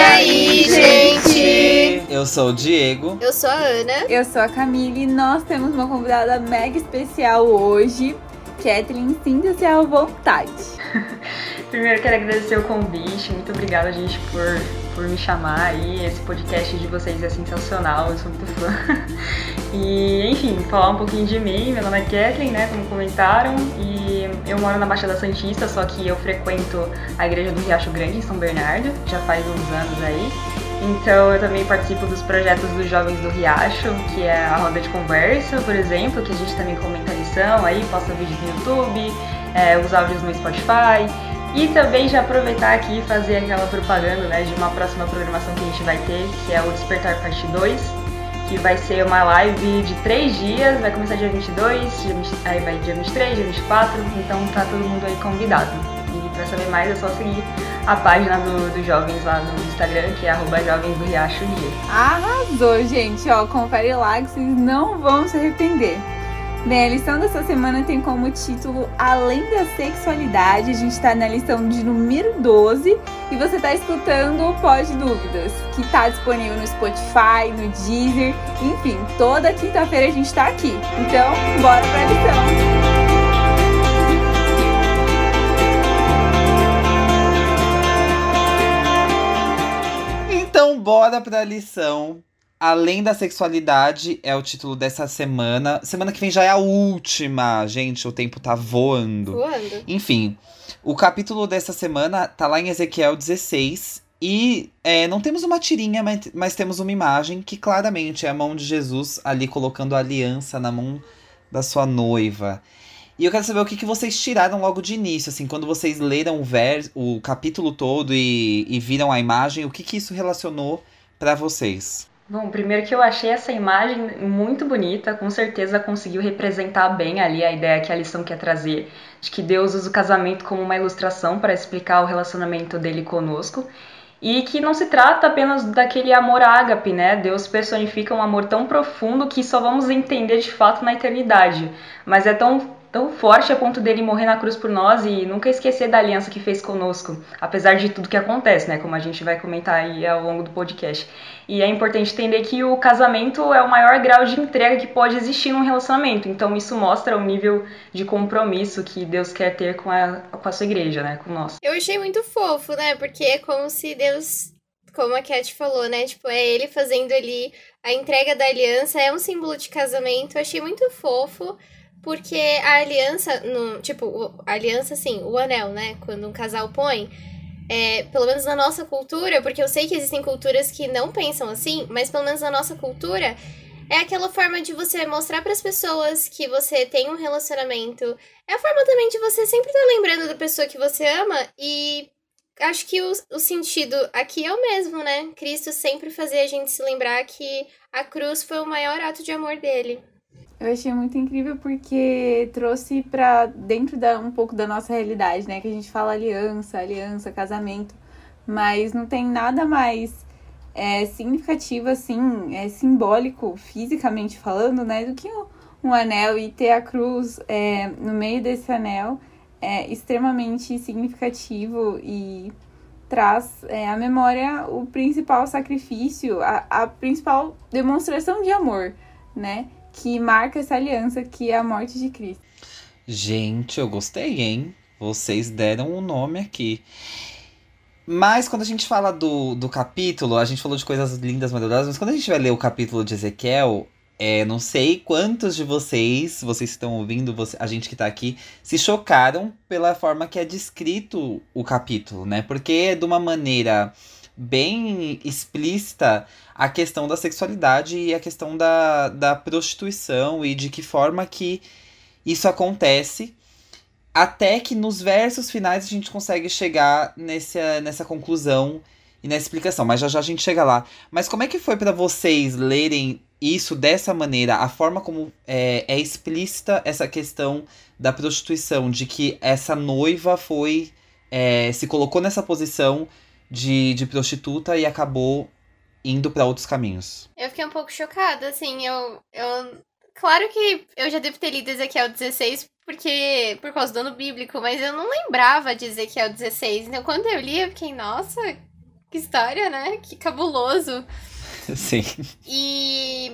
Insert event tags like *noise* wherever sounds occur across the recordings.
aí, gente? Eu sou o Diego. Eu sou a Ana. Eu sou a Camille e nós temos uma convidada mega especial hoje. Kathleen, sinta-se à vontade. *laughs* Primeiro quero agradecer o convite, muito obrigada, gente, por, por me chamar aí. Esse podcast de vocês é sensacional, eu sou muito fã. *laughs* E, enfim, falar um pouquinho de mim. Meu nome é Kathleen, né, como comentaram, e eu moro na Baixada Santista, só que eu frequento a igreja do Riacho Grande, em São Bernardo, já faz uns anos aí. Então eu também participo dos projetos dos Jovens do Riacho, que é a roda de conversa, por exemplo, que a gente também comenta lição aí, posta vídeos no YouTube, é, os áudios no Spotify. E também já aproveitar aqui e fazer aquela propaganda né, de uma próxima programação que a gente vai ter, que é o Despertar Parte 2, que vai ser uma live de três dias, vai começar dia 22, dia 20, aí vai dia 23, dia 24, então tá todo mundo aí convidado. E pra saber mais é só seguir a página do, dos jovens lá no Instagram, que é arroba jovens do Riacho Dia. Arrasou, gente. Ó, confere lá que vocês não vão se arrepender. Bem, a lição dessa semana tem como título Além da Sexualidade. A gente está na lição de número 12 e você está escutando o Pode Dúvidas, que está disponível no Spotify, no Deezer, enfim, toda quinta-feira a gente está aqui. Então, bora para a lição. Então, bora pra lição. Além da sexualidade é o título dessa semana. Semana que vem já é a última. Gente, o tempo tá voando. Voando. Enfim, o capítulo dessa semana tá lá em Ezequiel 16. E é, não temos uma tirinha, mas, mas temos uma imagem que claramente é a mão de Jesus ali colocando a aliança na mão da sua noiva. E eu quero saber o que, que vocês tiraram logo de início, assim, quando vocês leram o, ver, o capítulo todo e, e viram a imagem, o que, que isso relacionou pra vocês? Bom, primeiro que eu achei essa imagem muito bonita, com certeza conseguiu representar bem ali a ideia que a lição quer trazer, de que Deus usa o casamento como uma ilustração para explicar o relacionamento dele conosco, e que não se trata apenas daquele amor ágape, né? Deus personifica um amor tão profundo que só vamos entender de fato na eternidade, mas é tão tão forte a ponto dele morrer na cruz por nós e nunca esquecer da aliança que fez conosco, apesar de tudo que acontece, né? Como a gente vai comentar aí ao longo do podcast. E é importante entender que o casamento é o maior grau de entrega que pode existir num relacionamento. Então isso mostra o nível de compromisso que Deus quer ter com a, com a sua igreja, né? Com nós. Eu achei muito fofo, né? Porque é como se Deus, como a Cat falou, né? Tipo, é ele fazendo ali a entrega da aliança, é um símbolo de casamento. Eu achei muito fofo. Porque a aliança, no, tipo, a aliança, assim, o anel, né? Quando um casal põe, é, pelo menos na nossa cultura, porque eu sei que existem culturas que não pensam assim, mas pelo menos na nossa cultura, é aquela forma de você mostrar para as pessoas que você tem um relacionamento. É a forma também de você sempre estar lembrando da pessoa que você ama e acho que o, o sentido aqui é o mesmo, né? Cristo sempre fazia a gente se lembrar que a cruz foi o maior ato de amor dele. Eu achei muito incrível porque trouxe pra dentro da, um pouco da nossa realidade, né? Que a gente fala aliança, aliança, casamento, mas não tem nada mais é, significativo, assim, é simbólico, fisicamente falando, né? Do que um, um anel e ter a cruz é, no meio desse anel é extremamente significativo e traz é, à memória o principal sacrifício, a, a principal demonstração de amor, né? Que marca essa aliança que é a morte de Cristo. Gente, eu gostei, hein? Vocês deram o um nome aqui. Mas quando a gente fala do, do capítulo, a gente falou de coisas lindas, maravilhosas, mas quando a gente vai ler o capítulo de Ezequiel, é, não sei quantos de vocês, vocês que estão ouvindo, você, a gente que tá aqui, se chocaram pela forma que é descrito o capítulo, né? Porque é de uma maneira bem explícita a questão da sexualidade e a questão da, da prostituição e de que forma que isso acontece. Até que nos versos finais a gente consegue chegar nessa, nessa conclusão e nessa explicação. Mas já já a gente chega lá. Mas como é que foi para vocês lerem isso dessa maneira? A forma como é, é explícita essa questão da prostituição, de que essa noiva foi. É, se colocou nessa posição de, de prostituta e acabou indo para outros caminhos. Eu fiquei um pouco chocada, assim, eu, eu. Claro que eu já devo ter lido Ezequiel 16 porque por causa do ano bíblico, mas eu não lembrava de Ezequiel 16. Então quando eu li, eu fiquei, nossa, Que história, né? Que cabuloso. *laughs* Sim. E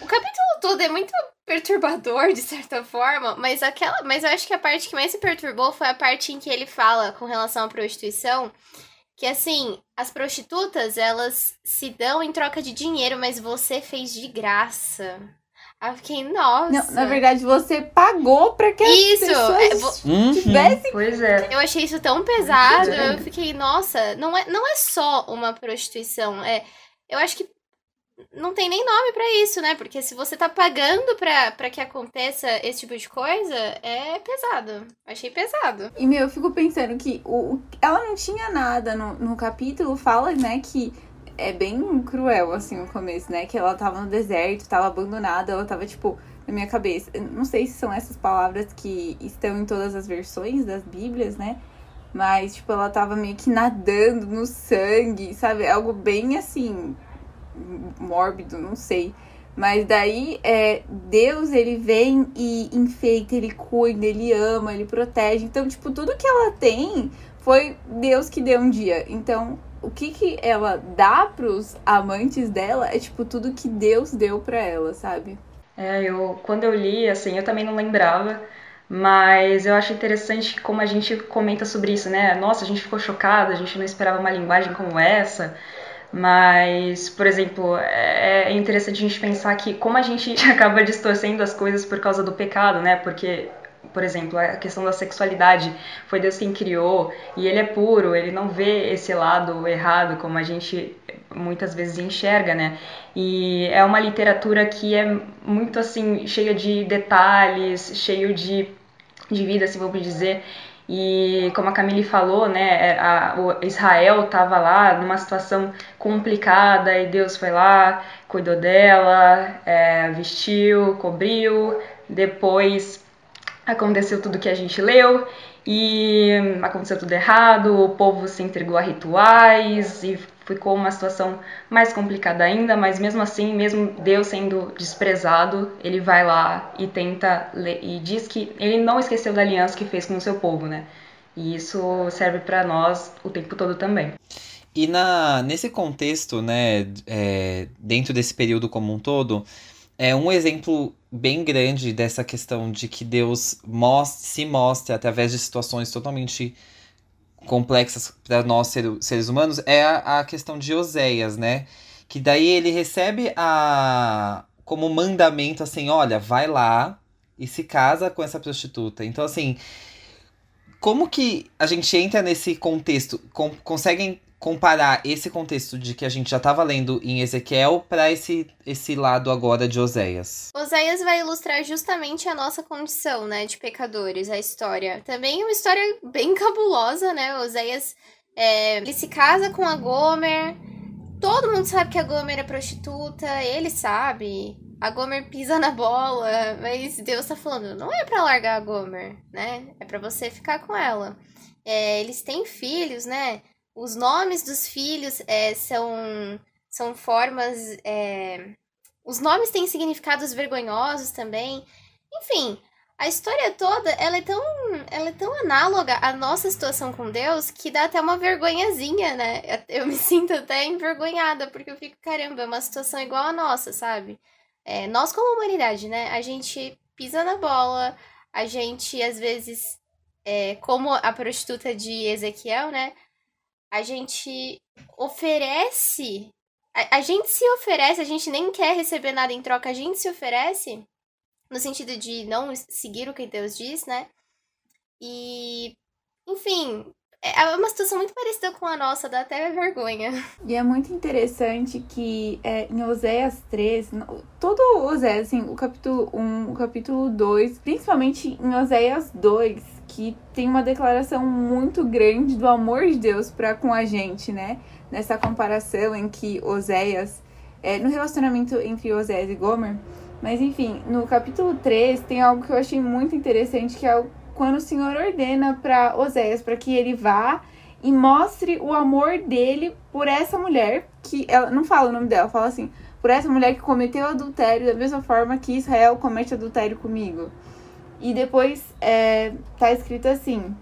o capítulo todo é muito perturbador, de certa forma, mas aquela. Mas eu acho que a parte que mais se perturbou foi a parte em que ele fala com relação à prostituição. Que assim, as prostitutas, elas se dão em troca de dinheiro, mas você fez de graça. Aí eu fiquei, nossa. Não, na verdade, você pagou pra que as Isso, pessoas é, vo- Uhum. tivessem. Pois é. Eu achei isso tão pesado. Muito Eu fiquei, nossa, não é, não é só uma prostituição. É, eu acho que não tem nem nome pra isso, né? Porque se você tá pagando pra, que aconteça esse tipo de coisa, é pesado. Achei pesado. E, meu, eu fico pensando que o- ela não tinha nada no, no capítulo, fala, né, que é bem cruel, assim, o começo, né? Que ela tava no deserto, tava abandonada, ela tava, tipo, na minha cabeça. Eu não sei se são essas palavras que estão em todas as versões das Bíblias, né? Mas, tipo, ela tava meio que nadando no sangue, sabe? Algo bem assim, mórbido, não sei. Mas daí, é, Deus, ele vem e enfeita, ele cuida, ele ama, ele protege. Então, tipo, tudo que ela tem foi Deus que deu um dia. Então, o que que ela dá pros amantes dela é, tipo, tudo que Deus deu pra ela, sabe? É, eu quando eu li, assim, eu também não lembrava, mas eu acho interessante como a gente comenta sobre isso, né? Nossa, a gente ficou chocada, a gente não esperava uma linguagem como essa. Mas, por exemplo, é é interessante a gente pensar que como a gente *laughs* acaba distorcendo as coisas por causa do pecado, né? Porque, por exemplo, a questão da sexualidade foi Deus quem criou e ele é puro, ele não vê esse lado errado como a gente muitas vezes enxerga, né? E é uma literatura que é muito assim, cheia de detalhes, cheio de, de vida, se vamos dizer. E como a Camille falou, né, a, o Israel estava lá numa situação complicada e Deus foi lá, cuidou dela, é, vestiu, cobriu, depois aconteceu tudo que a gente leu e aconteceu tudo errado, o povo se entregou a rituais e ficou uma situação mais complicada ainda, mas mesmo assim, mesmo Deus sendo desprezado, ele vai lá e tenta e diz que ele não esqueceu da aliança que fez com o seu povo, né? E isso serve para nós o tempo todo também. E na, nesse contexto, né, é, dentro desse período como um todo, é um exemplo bem grande dessa questão de que Deus mos- se mostra através de situações totalmente complexas para nós ser- seres humanos é a, a questão de Oséias, né? Que daí ele recebe a como mandamento assim, olha, vai lá e se casa com essa prostituta. Então assim, como que a gente entra nesse contexto? Com, conseguem comparar esse contexto de que a gente já estava lendo em Ezequiel para esse, esse lado agora de Oséias? Oséias vai ilustrar justamente a nossa condição, né, de pecadores, a história. Também é uma história bem cabulosa, né? Oséias, é, ele se casa com a Gomer. Todo mundo sabe que a Gomer é prostituta, ele sabe. A Gomer pisa na bola, mas Deus tá falando, não é pra largar a Gomer, né? É pra você ficar com ela. É, eles têm filhos, né? Os nomes dos filhos é, são, são formas. é, os nomes têm significados vergonhosos também. Enfim, a história toda, ela é tão, ela é tão análoga à nossa situação com Deus que dá até uma vergonhazinha, né? *laughs* Eu me sinto até envergonhada, porque eu fico, caramba, é uma situação igual a nossa, sabe? É, nós como humanidade, né? A gente pisa na bola, a gente às vezes, é, como a prostituta de Ezequiel, né? A gente oferece a, a gente se oferece, a gente nem quer receber nada em troca, a gente se oferece no sentido de não seguir o que Deus diz, né? E, enfim, é uma situação muito parecida com a nossa, dá até vergonha. *laughs* E é muito interessante que é, em Oséias 3, no- todo Oséias, assim, o capítulo 1, o capítulo 2, principalmente em Oséias 2, que tem uma declaração muito grande do amor de Deus para com a gente, né? Nessa comparação em que Oséias, é, no relacionamento entre Oséias e Gomer, mas enfim, no capítulo 3 tem algo que eu achei muito interessante, que é quando o Senhor ordena para Oséias para que ele vá e mostre o amor dele por essa mulher, que ela não fala o nome dela, fala assim, por essa mulher que cometeu adultério da mesma forma que Israel comete adultério comigo. E depois é, tá escrito assim,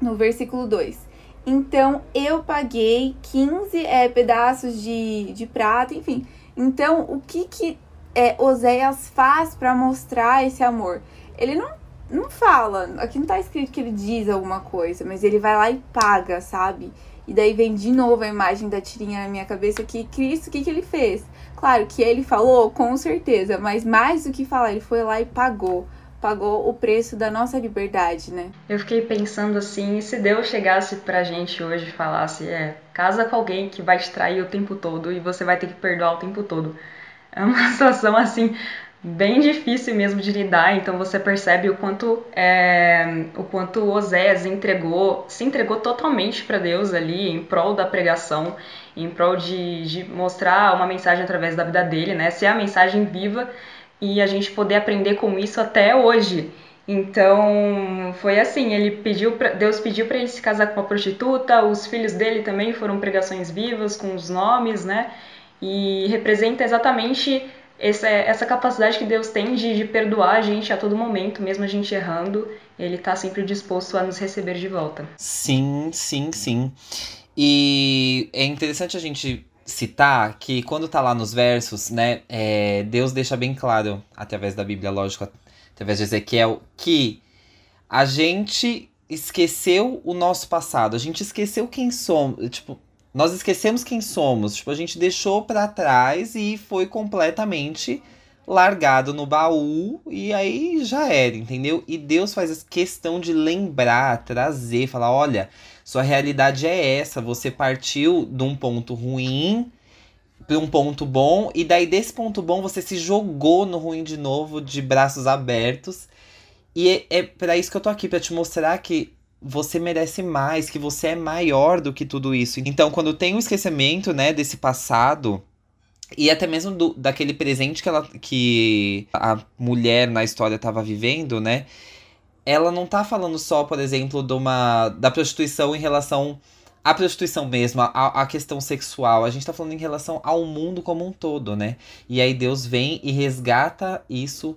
no versículo 2: Então eu paguei 15 é, pedaços de, de prata, enfim. Então o que que é, Oséias faz para mostrar esse amor? Ele não, não fala, aqui não tá escrito que ele diz alguma coisa, mas ele vai lá e paga, sabe? E daí vem de novo a imagem da tirinha na minha cabeça que Cristo, o que, que ele fez? Claro que ele falou, com certeza, mas mais do que falar, ele foi lá e pagou. Pagou o preço da nossa liberdade, né? Eu fiquei pensando assim, se Deus chegasse pra gente hoje e falasse, é, casa com alguém que vai te trair o tempo todo e você vai ter que perdoar o tempo todo. É uma *laughs* situação assim bem difícil mesmo de lidar, então você percebe o quanto é, o quanto Osés entregou, se entregou totalmente para Deus ali em prol da pregação, em prol de, de mostrar uma mensagem através da vida dele, né? Ser a mensagem viva e a gente poder aprender com isso até hoje. Então, foi assim, ele pediu pra, Deus pediu para ele se casar com uma prostituta, os filhos dele também foram pregações vivas com os nomes, né? E representa exatamente essa, essa capacidade que Deus tem de, de perdoar a gente a todo momento, mesmo a gente errando, ele está sempre disposto a nos receber de volta. Sim, sim, sim. E é interessante a gente citar que quando tá lá nos versos, né, é, Deus deixa bem claro, através da Bíblia, lógico, através de Ezequiel, que a gente esqueceu o nosso passado, a gente esqueceu quem somos, tipo, nós esquecemos quem somos, tipo, a gente deixou para trás e foi completamente largado no baú e aí já era, entendeu? E Deus faz questão de lembrar, trazer, falar, olha, sua realidade é essa, você partiu de um ponto ruim para um ponto bom e daí desse ponto bom você se jogou no ruim de novo de braços abertos. E é, é para isso que eu tô aqui para te mostrar que você merece mais, que você é maior do que tudo isso. Então, quando tem um esquecimento, né, desse passado, e até mesmo do, daquele presente que, ela, que a mulher na história estava vivendo, né? Ela não tá falando só, por exemplo, de uma, da prostituição em relação à prostituição mesmo, à, questão sexual. A gente tá falando em relação ao mundo como um todo, né? E aí Deus vem e resgata isso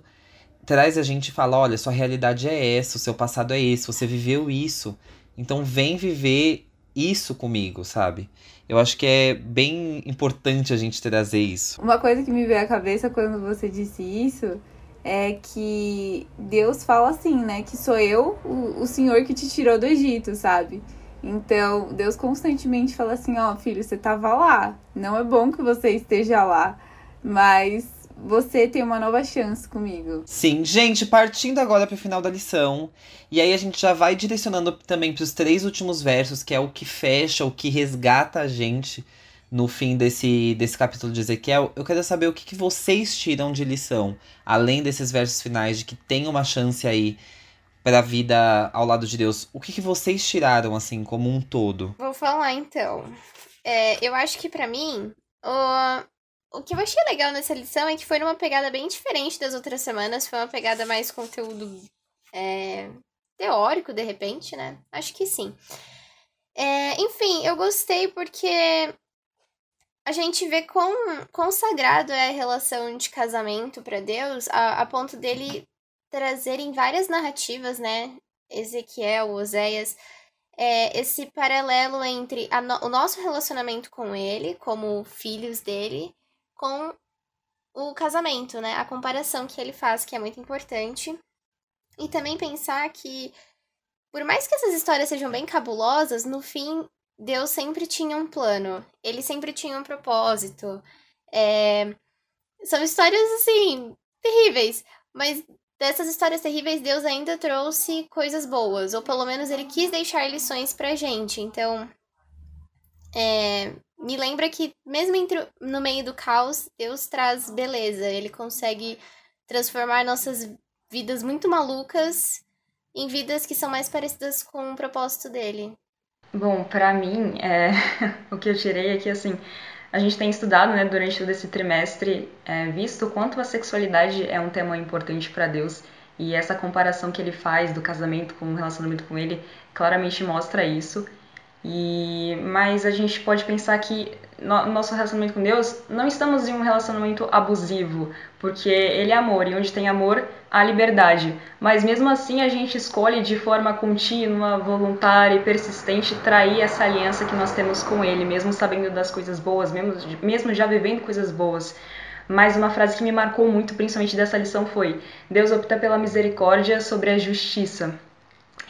traz a gente e fala: olha, sua realidade é essa, o seu passado é esse, você viveu isso. Então vem viver isso comigo, sabe? Eu acho que é bem importante a gente trazer isso. Uma coisa que me veio à cabeça quando você disse isso é que Deus fala assim, né? Que sou eu, o, o Senhor que te tirou do Egito, sabe? Então, Deus constantemente fala assim: ó, oh, filho, você tava lá. Não é bom que você esteja lá, mas você tem uma nova chance comigo. Sim, gente, partindo agora para o final da lição. E aí a gente já vai direcionando também para os três últimos versos, que é o que fecha, o que resgata a gente no fim desse, desse capítulo de Ezequiel. Eu quero saber o que, que vocês tiram de lição, além desses versos finais, de que tem uma chance aí para a vida ao lado de Deus. O que, que vocês tiraram, assim, como um todo? Vou falar então. É, eu acho que para mim, o, o que eu achei legal nessa lição é que foi numa pegada bem diferente das outras semanas. Foi uma pegada mais conteúdo é, teórico, de repente, né? Acho que sim. É, enfim, eu gostei porque a gente vê quão, quão sagrado é a relação de casamento para Deus, a, a ponto dele trazerem várias narrativas, né? Ezequiel, Oséias, é, esse paralelo entre no, o nosso relacionamento com ele, como filhos dele, com o casamento, né? A comparação que ele faz, que é muito importante. E também pensar que, por mais que essas histórias sejam bem cabulosas, no fim, Deus sempre tinha um plano. Ele sempre tinha um propósito. É... São histórias, assim, terríveis. Mas dessas histórias terríveis, Deus ainda trouxe coisas boas. Ou pelo menos ele quis deixar lições pra gente. Então, é, me lembra que, mesmo entre, no meio do caos, Deus traz beleza. Ele consegue transformar nossas vidas muito malucas em vidas que são mais parecidas com o propósito dele. Bom, para mim, é, *laughs* o que eu tirei é que, assim, a gente tem estudado, né, durante todo esse trimestre, é, visto o quanto a sexualidade é um tema importante para Deus e essa comparação que ele faz do casamento com o relacionamento com ele claramente mostra isso. E, mas a gente pode pensar que no nosso relacionamento com Deus, não estamos em um relacionamento abusivo, porque Ele é amor, e onde tem amor, há liberdade. Mas mesmo assim, a gente escolhe de forma contínua, voluntária e persistente trair essa aliança que nós temos com Ele, mesmo sabendo das coisas boas, mesmo, mesmo já vivendo coisas boas. Mas uma frase que me marcou muito, principalmente dessa lição, foi: Deus opta pela misericórdia sobre a justiça.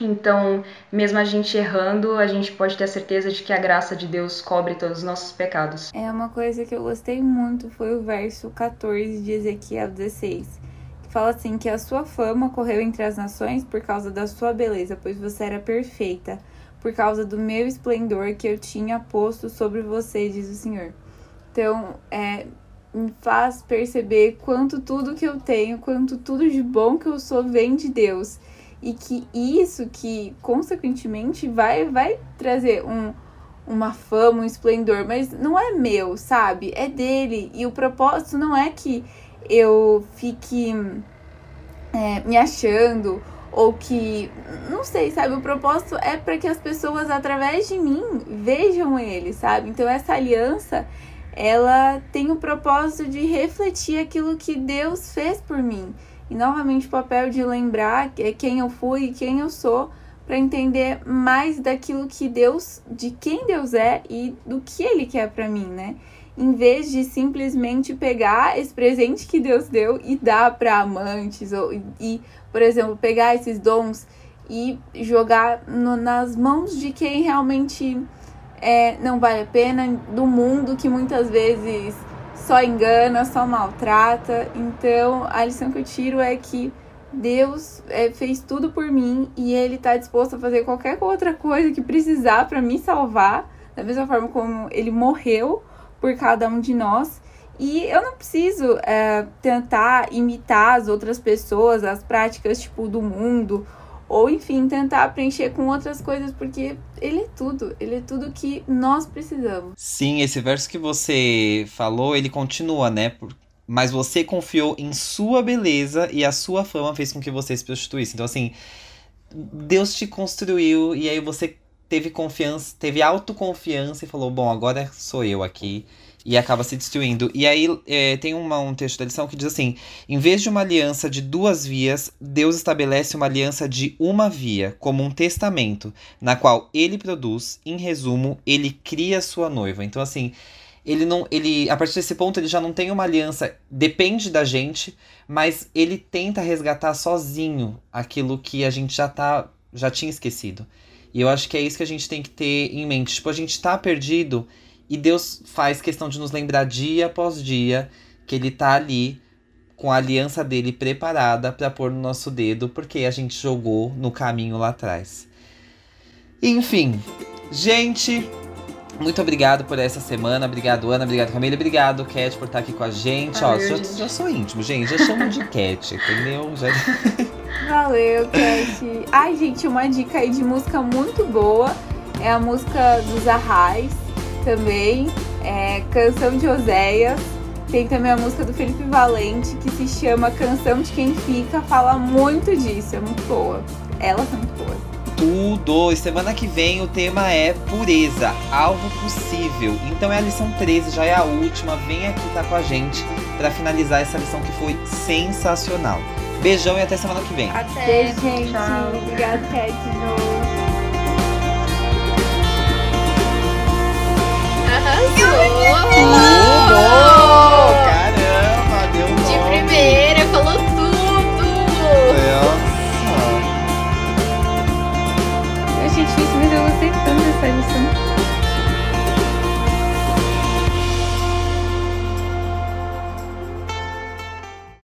Então, mesmo a gente errando, a gente pode ter a certeza de que a graça de Deus cobre todos os nossos pecados. É uma coisa que eu gostei muito foi o verso 14 de Ezequiel 16, que fala assim que a sua fama correu entre as nações por causa da sua beleza, pois você era perfeita, por causa do meu esplendor que eu tinha posto sobre você, diz o Senhor. Então, é, me faz perceber quanto tudo que eu tenho, quanto tudo de bom que eu sou vem de Deus e que isso que consequentemente vai vai trazer um uma fama, um esplendor, mas não é meu, sabe? É dele. E o propósito não é que eu fique é, me achando ou que não sei, sabe? O propósito é para que as pessoas através de mim vejam ele, sabe? Então essa aliança ela tem o propósito de refletir aquilo que Deus fez por mim. E novamente o papel de lembrar quem eu fui e quem eu sou para entender mais daquilo que Deus, de quem Deus é e do que ele quer para mim, né? Em vez de simplesmente pegar esse presente que Deus deu e dar para amantes ou e, por exemplo, pegar esses dons e jogar no, nas mãos de quem realmente é, não vale a pena, do mundo que muitas vezes só engana, só maltrata. Então, a lição que eu tiro é que Deus é, fez tudo por mim e Ele está disposto a fazer qualquer outra coisa que precisar para me salvar, da mesma forma como Ele morreu por cada um de nós. E eu não preciso é, tentar imitar as outras pessoas, as práticas tipo do mundo ou enfim, tentar preencher com outras coisas, porque ele é tudo, ele é tudo que nós precisamos. Sim, esse verso que você falou, ele continua, né? Mas você confiou em sua beleza e a sua fama fez com que você se prostituísse. Então, assim, Deus te construiu e aí você teve confiança, teve autoconfiança e falou: Bom, agora sou eu aqui e acaba se destruindo. E aí é, tem uma, um texto da lição que diz assim: em vez de uma aliança de duas vias, Deus estabelece uma aliança de uma via, como um testamento, na qual ele produz, em resumo, ele cria sua noiva. Então, assim, ele não. ele A partir desse ponto, ele já não tem uma aliança, depende da gente, mas ele tenta resgatar sozinho aquilo que a gente já tá. já tinha esquecido. E eu acho que é isso que a gente tem que ter em mente. Tipo, a gente tá perdido e Deus faz questão de nos lembrar dia após dia que ele tá ali com a aliança dele preparada para pôr no nosso dedo, porque a gente jogou no caminho lá atrás. Enfim, gente, muito obrigado por essa semana. Obrigado, Ana. Obrigado, Camila. Obrigado, Cat, por estar aqui com a gente. Valeu, Ó, já, já, sou íntimo, gente. Já chamo de Cat, *laughs* entendeu? Já... *laughs* Valeu, Cat. Ai, gente, uma dica aí de música muito boa. É a música dos Arrais também, é Canção de Oséias. Tem também a música do Felipe Valente que se chama Canção de Quem Fica, fala muito disso, é muito boa. Elas são muito boas. Tudo! E semana que vem o tema é pureza, algo possível. Então é a lição 13, já é a última. Vem aqui estar tá com a gente para finalizar essa lição que foi sensacional. Beijão e até semana que vem. Até, gente. Tchau. Obrigada, Cat, de novo. tudo! Caramba, deu De primeira, falou tudo! Nossa! Eu isso me deu eu gostei dessa edição.